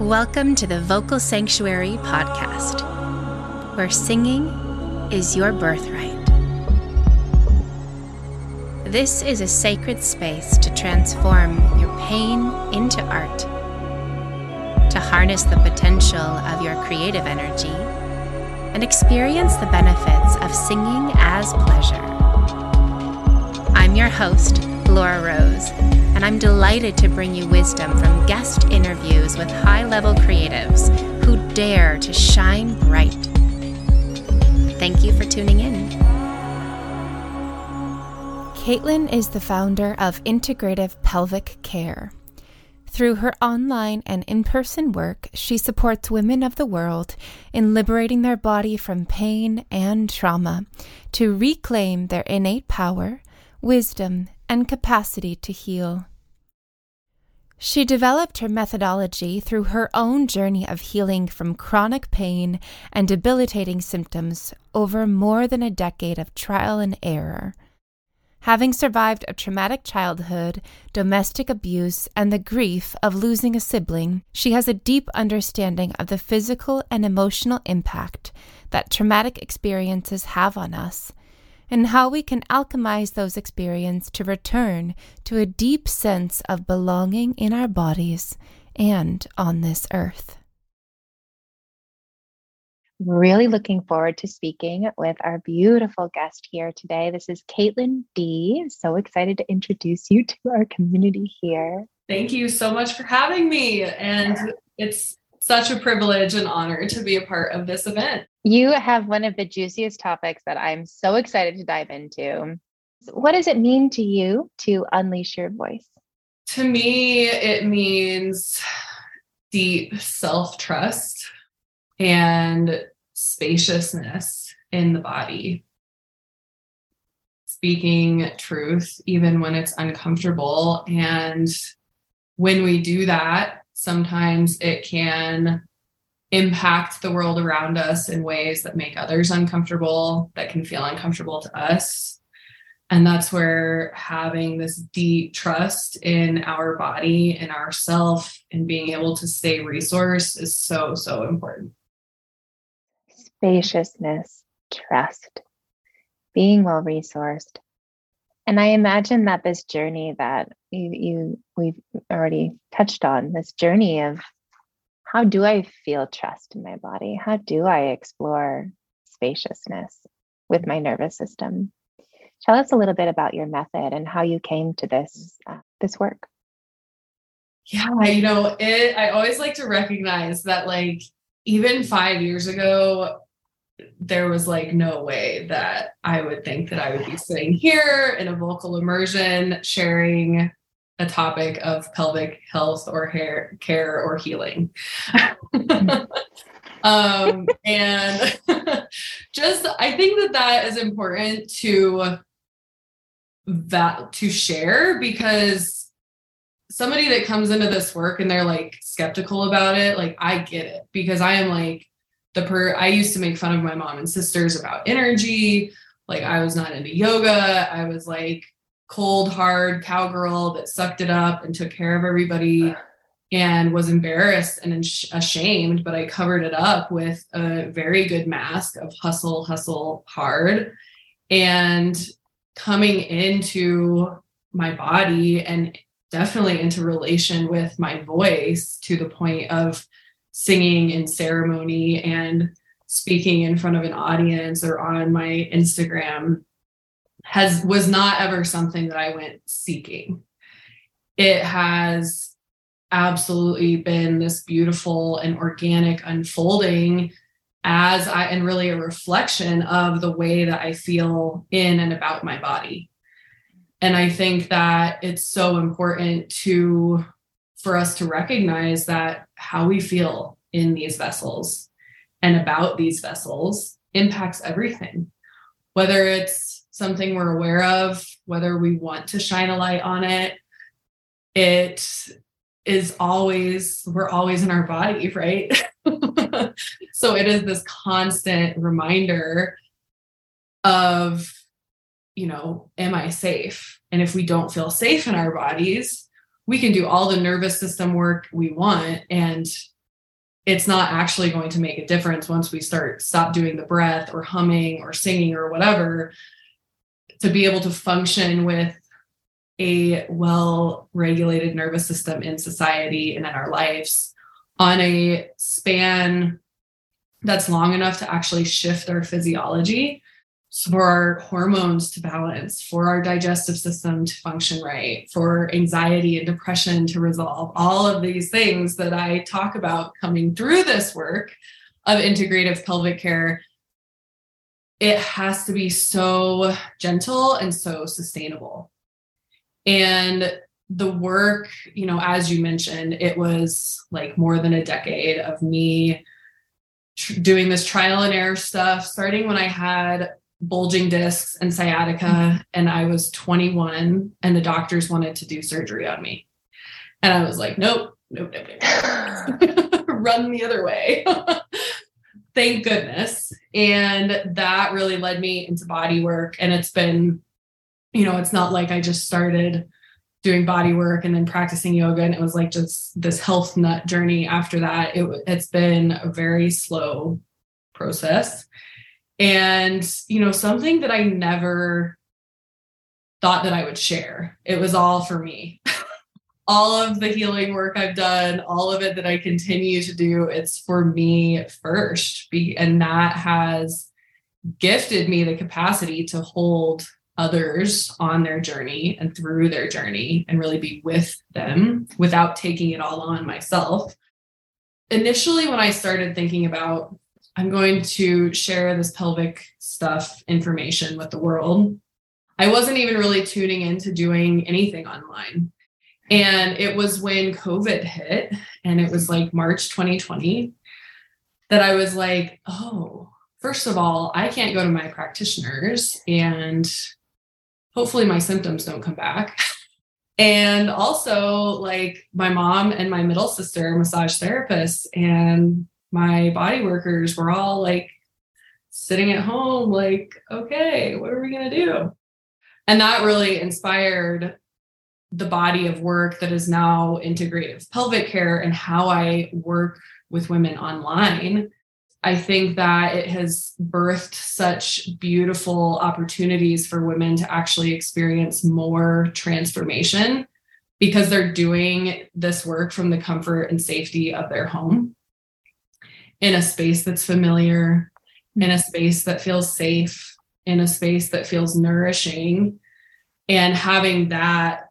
Welcome to the Vocal Sanctuary podcast, where singing is your birthright. This is a sacred space to transform your pain into art, to harness the potential of your creative energy, and experience the benefits of singing as pleasure. I'm your host, Laura Rose and I'm delighted to bring you wisdom from guest interviews with high level creatives who dare to shine bright. Thank you for tuning in. Caytlyn is the founder of Integrative Pelvic Care. Through her online and in person work, she supports women of the world in liberating their body from pain and trauma to reclaim their innate power, wisdom, and capacity to heal. She developed her methodology through her own journey of healing from chronic pain and debilitating symptoms over more than a decade of trial and error. Having survived a traumatic childhood, domestic abuse, and the grief of losing a sibling, she has a deep understanding of the physical and emotional impact that traumatic experiences have on us and how we can alchemize those experiences to return to a deep sense of belonging in our bodies and on this earth. Really looking forward to speaking with our beautiful guest here today. This is Caytlyn Dee. So excited to introduce you to our community here. Thank you so much for having me. And it's such a privilege and honor to be a part of this event. You have one of the juiciest topics that I'm so excited to dive into. What does it mean to you to unleash your voice? To me, it means deep self trust and spaciousness in the body. Speaking truth, even when it's uncomfortable. And when we do that, sometimes it can impact the world around us in ways that make others uncomfortable, that can feel uncomfortable to us. And that's where having this deep trust in our body and ourself and being able to stay resource is so, so important. Spaciousness, trust, being well resourced. And I imagine that this journey that you, you we've already touched on, this journey of how do I feel trust in my body? How do I explore spaciousness with my nervous system? Tell us a little bit about your method and how you came to this uh, this work. Yeah, you know, it I always like to recognize that like even 5 years ago there was like no way that I would think that I would be sitting here in a vocal immersion sharing a topic of pelvic health or hair care or healing. um, and just, I think that that is important to that to share because somebody that comes into this work and they're like skeptical about it, like I get it because I am like the per I used to make fun of my mom and sisters about energy. Like I was not into yoga. I was like cold, hard cowgirl that sucked it up and took care of everybody and was embarrassed and ashamed, but I covered it up with a very good mask of hustle, hustle hard. And coming into my body and definitely into relation with my voice to the point of singing in ceremony and speaking in front of an audience or on my Instagram has was not ever something that I went seeking. It has absolutely been this beautiful and organic unfolding as I and really a reflection of the way that I feel in and about my body. And I think that it's so important to for us to recognize that how we feel in these vessels and about these vessels impacts everything. Whether it's something we're aware of, whether we want to shine a light on it. It is always, we're always in our body, right? so it is this constant reminder of, you know, am I safe? And if we don't feel safe in our bodies, we can do all the nervous system work we want and it's not actually going to make a difference once we start stop doing the breath or humming or singing or whatever to be able to function with a well regulated nervous system in society and in our lives on a span that's long enough to actually shift our physiology for our hormones to balance, for our digestive system to function right, for anxiety and depression to resolve, all of these things that I talk about coming through this work of integrative pelvic care, it has to be so gentle and so sustainable. And the work, you know, as you mentioned, it was like more than a decade of me tr- doing this trial and error stuff, starting when I had bulging discs and sciatica mm-hmm. and I was 21 and the doctors wanted to do surgery on me. And I was like, nope, nope, nope, nope. Run the other way. Thank goodness. And that really led me into body work. And it's been, you know, it's not like I just started doing body work and then practicing yoga and it was like just this health nut journey after that it, it's been a very slow process and you know something that i never thought that i would share it was all for me all of the healing work i've done all of it that i continue to do it's for me first and that has gifted me the capacity to hold others on their journey and through their journey and really be with them without taking it all on myself initially when i started thinking about I'm going to share this pelvic stuff information with the world. I wasn't even really tuning into doing anything online. And it was when COVID hit, and it was like March 2020, that I was like, oh, first of all, I can't go to my practitioners, and hopefully my symptoms don't come back. and also, like, my mom and my middle sister, massage therapists, and my body workers were all like sitting at home, like, okay, what are we going to do? And that really inspired the body of work that is now integrative pelvic care and how I work with women online. I think that it has birthed such beautiful opportunities for women to actually experience more transformation because they're doing this work from the comfort and safety of their home in a space that's familiar, in a space that feels safe, in a space that feels nourishing. And having that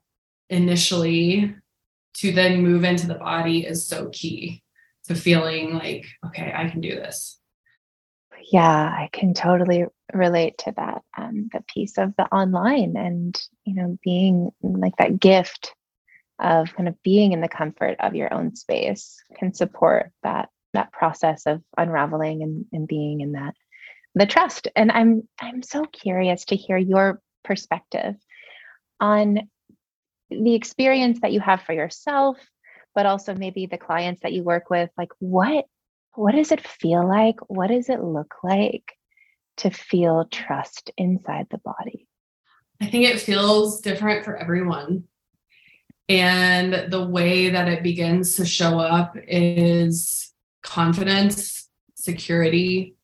initially to then move into the body is so key to feeling like, okay, I can do this. Yeah, I can totally relate to that. Um, the piece of the online and, you know, being like that gift of kind of being in the comfort of your own space can support that that process of unraveling and, and being in that the trust and i'm i'm so curious to hear your perspective on the experience that you have for yourself but also maybe the clients that you work with like what what does it feel like? What does it look like to feel trust inside the body? I think it feels different for everyone. And the way that it begins to show up is confidence, security.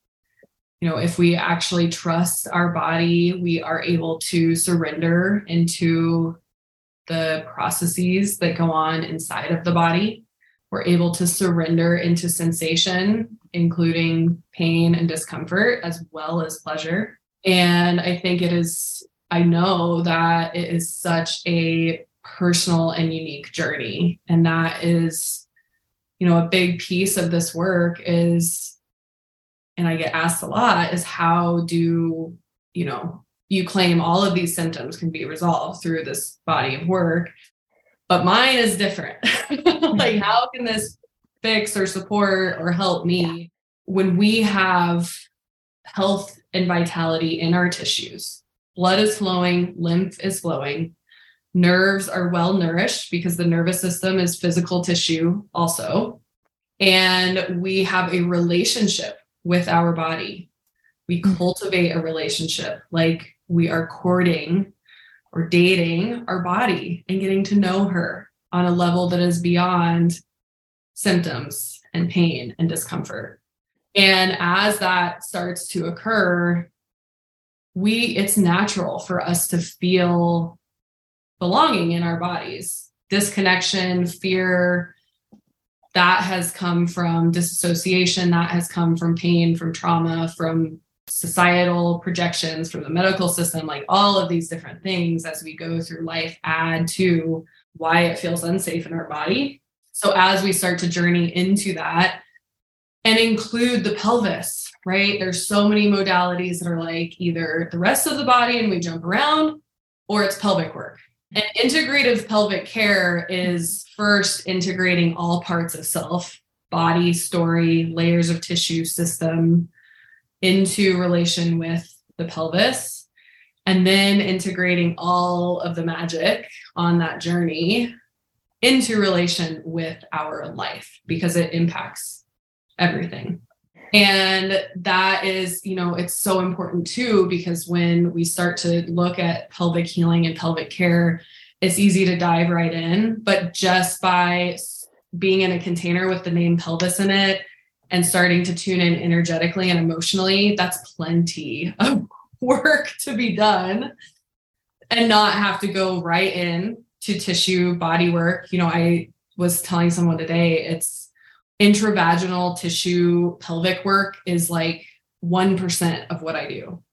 You know, if we actually trust our body, we are able to surrender into the processes that go on inside of the body. We're able to surrender into sensation, including pain and discomfort, as well as pleasure. And I think it is, I know that it is such a personal and unique journey. And that is you know, a big piece of this work is, and I get asked a lot, is how do, you know, you claim all of these symptoms can be resolved through this body of work, but mine is different. like, how can this fix or support or help me when we have health and vitality in our tissues? Blood is flowing, lymph is flowing, Nerves are well nourished because the nervous system is physical tissue also. And we have a relationship with our body. We mm. cultivate a relationship like we are courting or dating our body and getting to know her on a level that is beyond symptoms and pain and discomfort. And as that starts to occur, we it's natural for us to feel belonging in our bodies. Disconnection, fear, that has come from disassociation, that has come from pain, from trauma, from societal projections, from the medical system, like all of these different things as we go through life add to why it feels unsafe in our body. So as we start to journey into that and include the pelvis, right? There's so many modalities that are like either the rest of the body and we jump around or it's pelvic work. And integrative pelvic care is first integrating all parts of self, body, story, layers of tissue, system into relation with the pelvis, and then integrating all of the magic on that journey into relation with our life because it impacts everything. And that is, you know, it's so important too, because when we start to look at pelvic healing and pelvic care, it's easy to dive right in. But just by being in a container with the name pelvis in it and starting to tune in energetically and emotionally, that's plenty of work to be done and not have to go right in to tissue body work. You know, I was telling someone today, it's intravaginal tissue pelvic work is like 1% of what I do.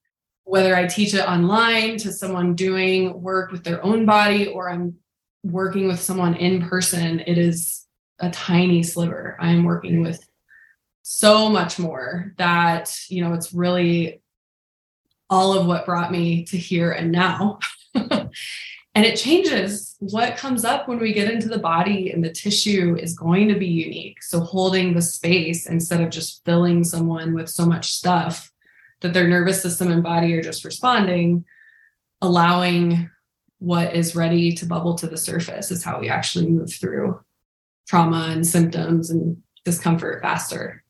Whether I teach it online to someone doing work with their own body or I'm working with someone in person, it is a tiny sliver. I'm working with so much more that, you know, it's really all of what brought me to here and now. and it changes what comes up when we get into the body and the tissue is going to be unique so holding the space instead of just filling someone with so much stuff that their nervous system and body are just responding allowing what is ready to bubble to the surface is how we actually move through trauma and symptoms and discomfort faster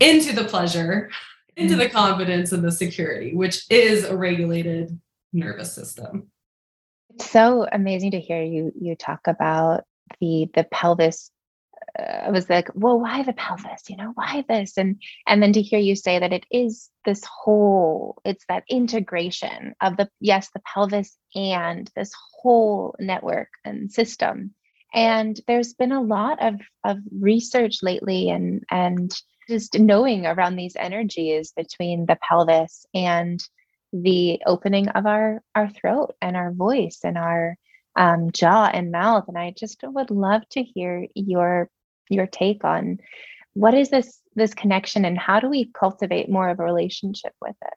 into the pleasure into the confidence and the security which is a regulated nervous system It's so amazing to hear you you talk about the the pelvis uh, I was like, well, why the pelvis? You know, why this? And and then to hear you say that it is this whole, it's that integration of the yes, the pelvis and this whole network and system. And there's been a lot of of research lately and and just knowing around these energies between the pelvis and the opening of our our throat and our voice and our um, jaw and mouth. And i just would love to hear your your take on what is this this connection and how do we cultivate more of a relationship with it?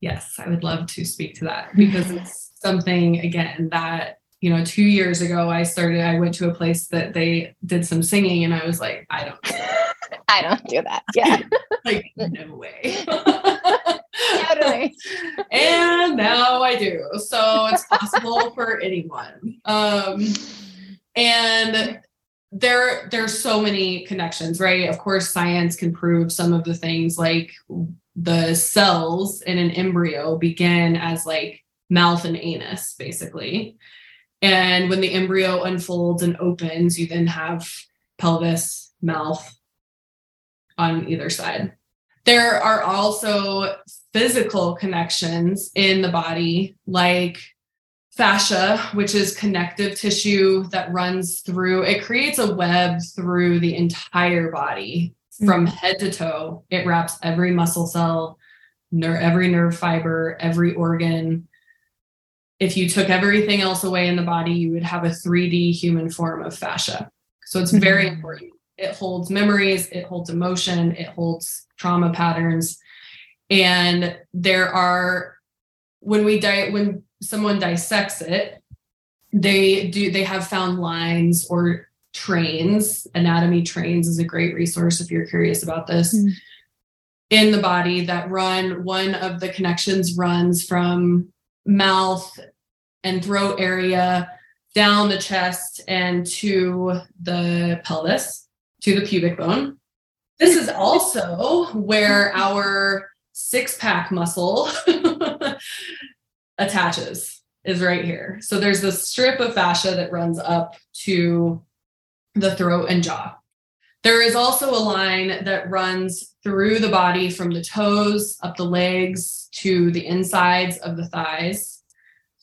Yes i would love to speak to that because it's something again that you know two years ago i started i went to a place that they did some singing and i was like i don't i don't do that yeah like no way totally. and now I do. So it's possible for anyone. Um, and there there's so many connections, right? Of course, science can prove some of the things like the cells in an embryo begin as like mouth and anus, basically. And when the embryo unfolds and opens, you then have pelvis, mouth on either side. There are also physical connections in the body, like fascia, which is connective tissue that runs through, it creates a web through the entire body from mm-hmm. head to toe. It wraps every muscle cell, ner- every nerve fiber, every organ. If you took everything else away in the body, you would have a 3D human form of fascia. So it's very mm-hmm. important. It holds memories, it holds emotion, it holds trauma patterns. And there are when we di- when someone dissects it they do they have found lines or trains. Anatomy trains is a great resource if you're curious about this. Mm. in the body that run one of the connections runs from mouth and throat area down the chest and to the pelvis to the pubic bone this is also where our six pack muscle attaches is right here. So there's this strip of fascia that runs up to the throat and jaw. There is also a line that runs through the body from the toes, up the legs to the insides of the thighs,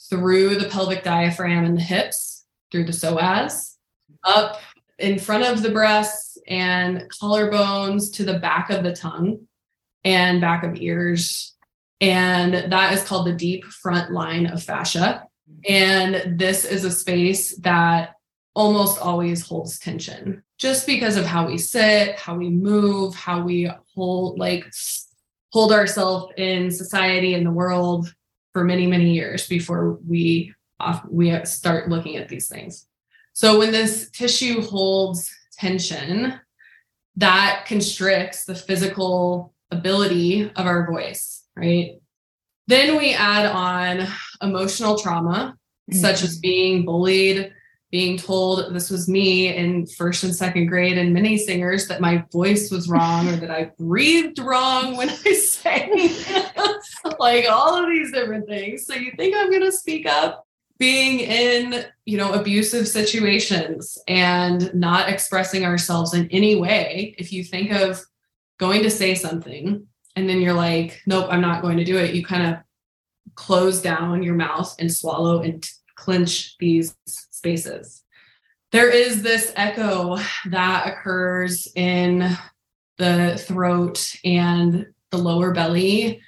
through the pelvic diaphragm and the hips, through the psoas, up in front of the breasts and collarbones to the back of the tongue and back of ears. And that is called the deep front line of fascia. And this is a space that almost always holds tension just because of how we sit, how we move, how we hold like hold ourselves in society and the world for many many years before we we start looking at these things. So when this tissue holds tension, that constricts the physical ability of our voice, right? Then we add on emotional trauma, mm-hmm. such as being bullied, being told this was me in first and second grade and many singers that my voice was wrong or that I breathed wrong when I sang, like all of these different things. So you think I'm going to speak up? Being in you know abusive situations and not expressing ourselves in any way. If you think of going to say something and then you're like nope i'm not going to do it you kind of close down your mouth and swallow and clench these spaces. There is this echo that occurs in the throat and the lower belly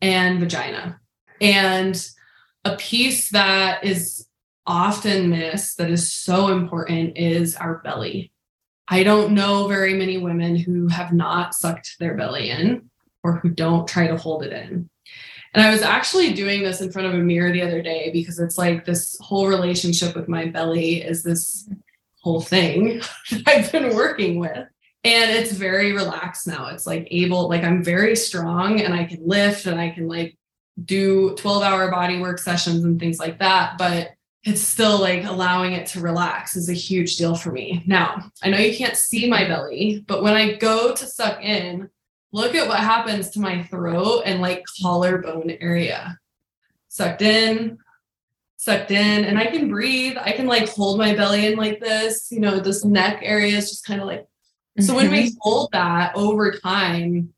and vagina. And a piece that is often missed that is so important is our belly. I don't know very many women who have not sucked their belly in or who don't try to hold it in. And I was actually doing this in front of a mirror the other day because it's like this whole relationship with my belly is this whole thing that I've been working with. And it's very relaxed now. It's like able, like I'm very strong and I can lift and I can like do 12 hour body work sessions and things like that. But it's still like allowing it to relax is a huge deal for me. Now, I know you can't see my belly, but when I go to suck in, look at what happens to my throat and like collarbone area. Sucked in, sucked in, and I can breathe. I can like hold my belly in like this, you know, this neck area is just kind of like. So when we mm-hmm. hold that over time,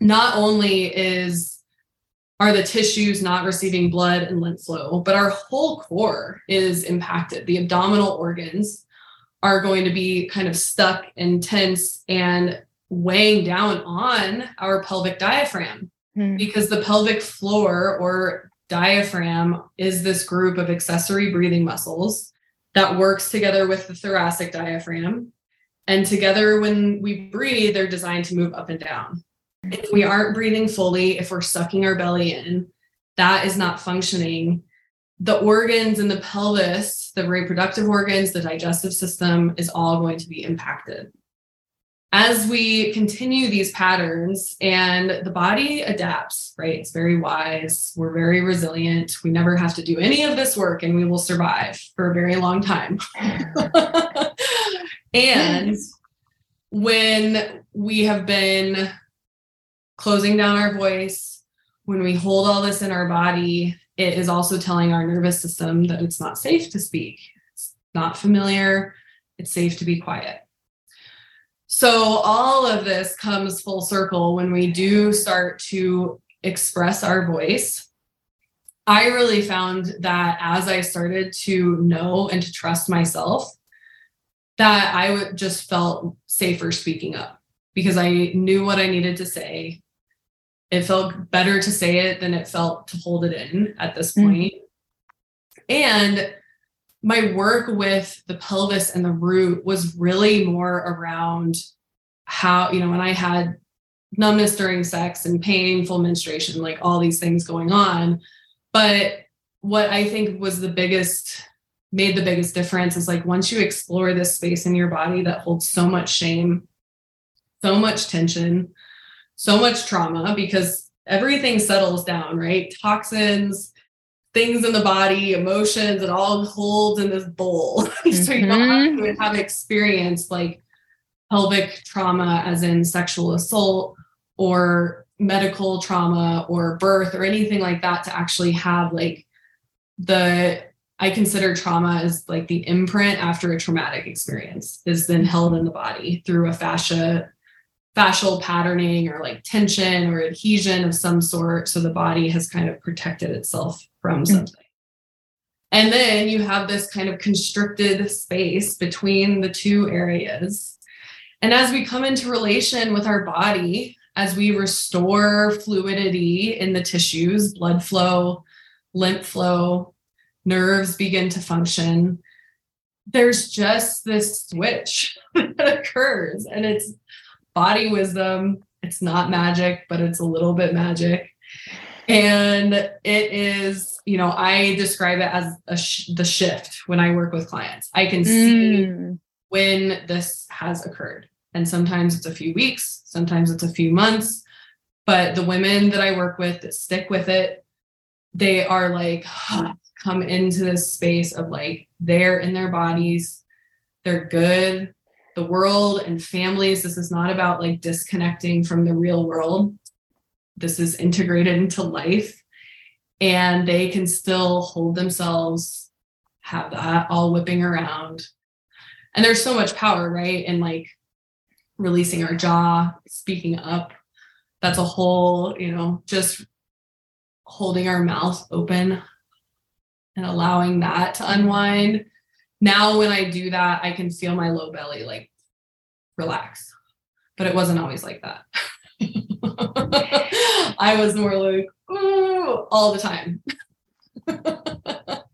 not only is are the tissues not receiving blood and lymph flow, but our whole core is impacted. The abdominal organs are going to be kind of stuck and tense and weighing down on our pelvic diaphragm hmm. because the pelvic floor or diaphragm is this group of accessory breathing muscles that works together with the thoracic diaphragm. And together, when we breathe, they're designed to move up and down if we aren't breathing fully, if we're sucking our belly in, that is not functioning. The organs in the pelvis, the reproductive organs, the digestive system is all going to be impacted. As we continue these patterns and the body adapts, right? It's very wise. We're very resilient. We never have to do any of this work and we will survive for a very long time. and when we have been closing down our voice, when we hold all this in our body, it is also telling our nervous system that it's not safe to speak. It's not familiar. It's safe to be quiet. So, all of this comes full circle when we do start to express our voice. I really found that as I started to know and to trust myself, that I just felt safer speaking up because I knew what I needed to say it felt better to say it than it felt to hold it in at this mm. point. And my work with the pelvis and the root was really more around how, you know, when I had numbness during sex and painful menstruation, like all these things going on. But what I think was the biggest, made the biggest difference is like once you explore this space in your body that holds so much shame, so much tension, so much trauma because everything settles down, right? Toxins, things in the body, emotions, it all holds in this bowl. Mm-hmm. so you don't have to mm-hmm. have experienced like pelvic trauma, as in sexual assault or medical trauma or birth or anything like that to actually have like the I consider trauma as like the imprint after a traumatic experience is then held in the body through a fascia fascial patterning or like tension or adhesion of some sort. So the body has kind of protected itself from mm-hmm. something. And then you have this kind of constricted space between the two areas. And as we come into relation with our body, as we restore fluidity in the tissues, blood flow, lymph flow, nerves begin to function, there's just this switch that occurs. And it's body wisdom. It's not magic, but it's a little bit magic. And it is, you know, I describe it as a sh- the shift when I work with clients. I can see mm. when this has occurred. And sometimes it's a few weeks, sometimes it's a few months. But the women that I work with that stick with it, they are like, come into this space of like, they're in their bodies, they're good, the world and families. This is not about like disconnecting from the real world. This is integrated into life. And they can still hold themselves, have that all whipping around. And there's so much power, right? In like releasing our jaw, speaking up. That's a whole, you know, just holding our mouth open and allowing that to unwind now when I do that, I can feel my low belly like relax. But it wasn't always like that. I was more like, Ooh, all the time. oh.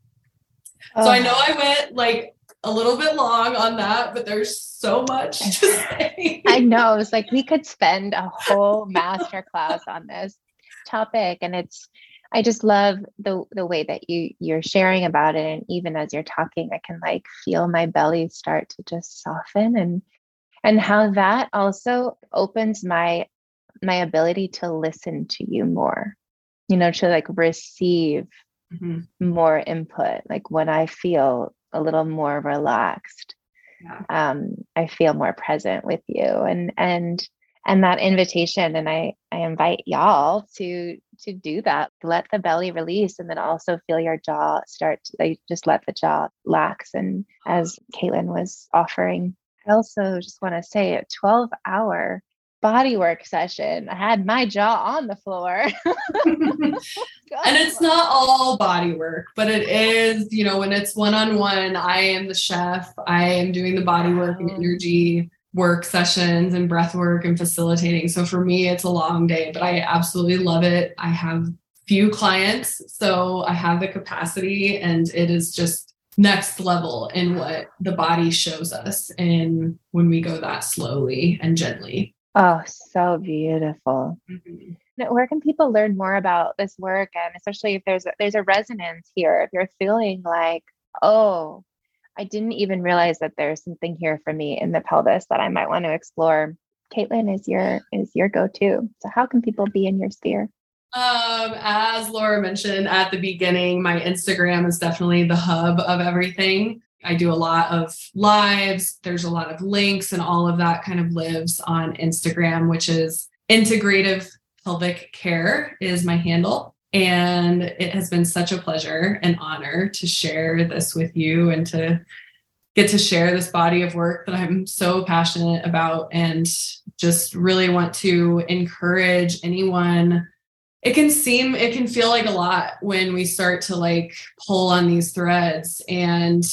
So I know I went like a little bit long on that, but there's so much to say. I know. It's like we could spend a whole master class on this topic. And it's I just love the the way that you you're sharing about it, and even as you're talking, I can like feel my belly start to just soften, and and how that also opens my my ability to listen to you more, you know, to like receive mm-hmm. more input. Like when I feel a little more relaxed, yeah. um, I feel more present with you, and and and that invitation and i i invite y'all to to do that. Let the belly release and then also feel your jaw start to, like just let the jaw lax. And as Caytlyn was offering i also just want to say a 12 hour body work session. I had my jaw on the floor. And it's not all body work but it is you know when it's one-on-one i am the chef i am doing the body work and energy work sessions and breath work and facilitating. So for me, it's a long day, but I absolutely love it. I have few clients, so I have the capacity, and it is just next level in what the body shows us and when we go that slowly and gently. Oh, so beautiful. Mm-hmm. Where can people learn more about this work and especially if there's a, there's a resonance here if you're feeling like, "Oh, I didn't even realize that there's something here for me in the pelvis that I might want to explore. Caytlyn is your is your go-to. So how can people be in your sphere? Um, as Laura mentioned at the beginning, my Instagram is definitely the hub of everything. I do a lot of lives. There's a lot of links, and all of that kind of lives on Instagram, which is integrative pelvic care is my handle. And it has been such a pleasure and honor to share this with you and to get to share this body of work that I'm so passionate about and just really want to encourage anyone. It can seem, it can feel like a lot when we start to like pull on these threads. And,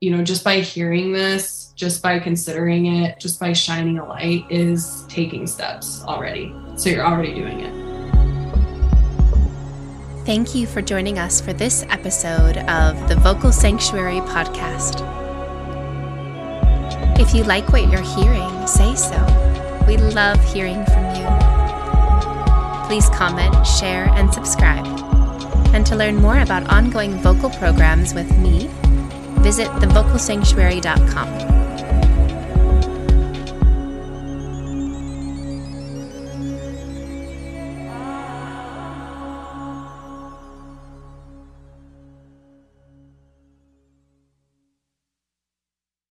you know, just by hearing this, just by considering it, just by shining a light is taking steps already. So you're already doing it. Thank you for joining us for this episode of the Vocal Sanctuary podcast. If you like what you're hearing, say so. We love hearing from you. Please comment, share, and subscribe. And to learn more about ongoing vocal programs with me, visit thevocalsanctuary.com.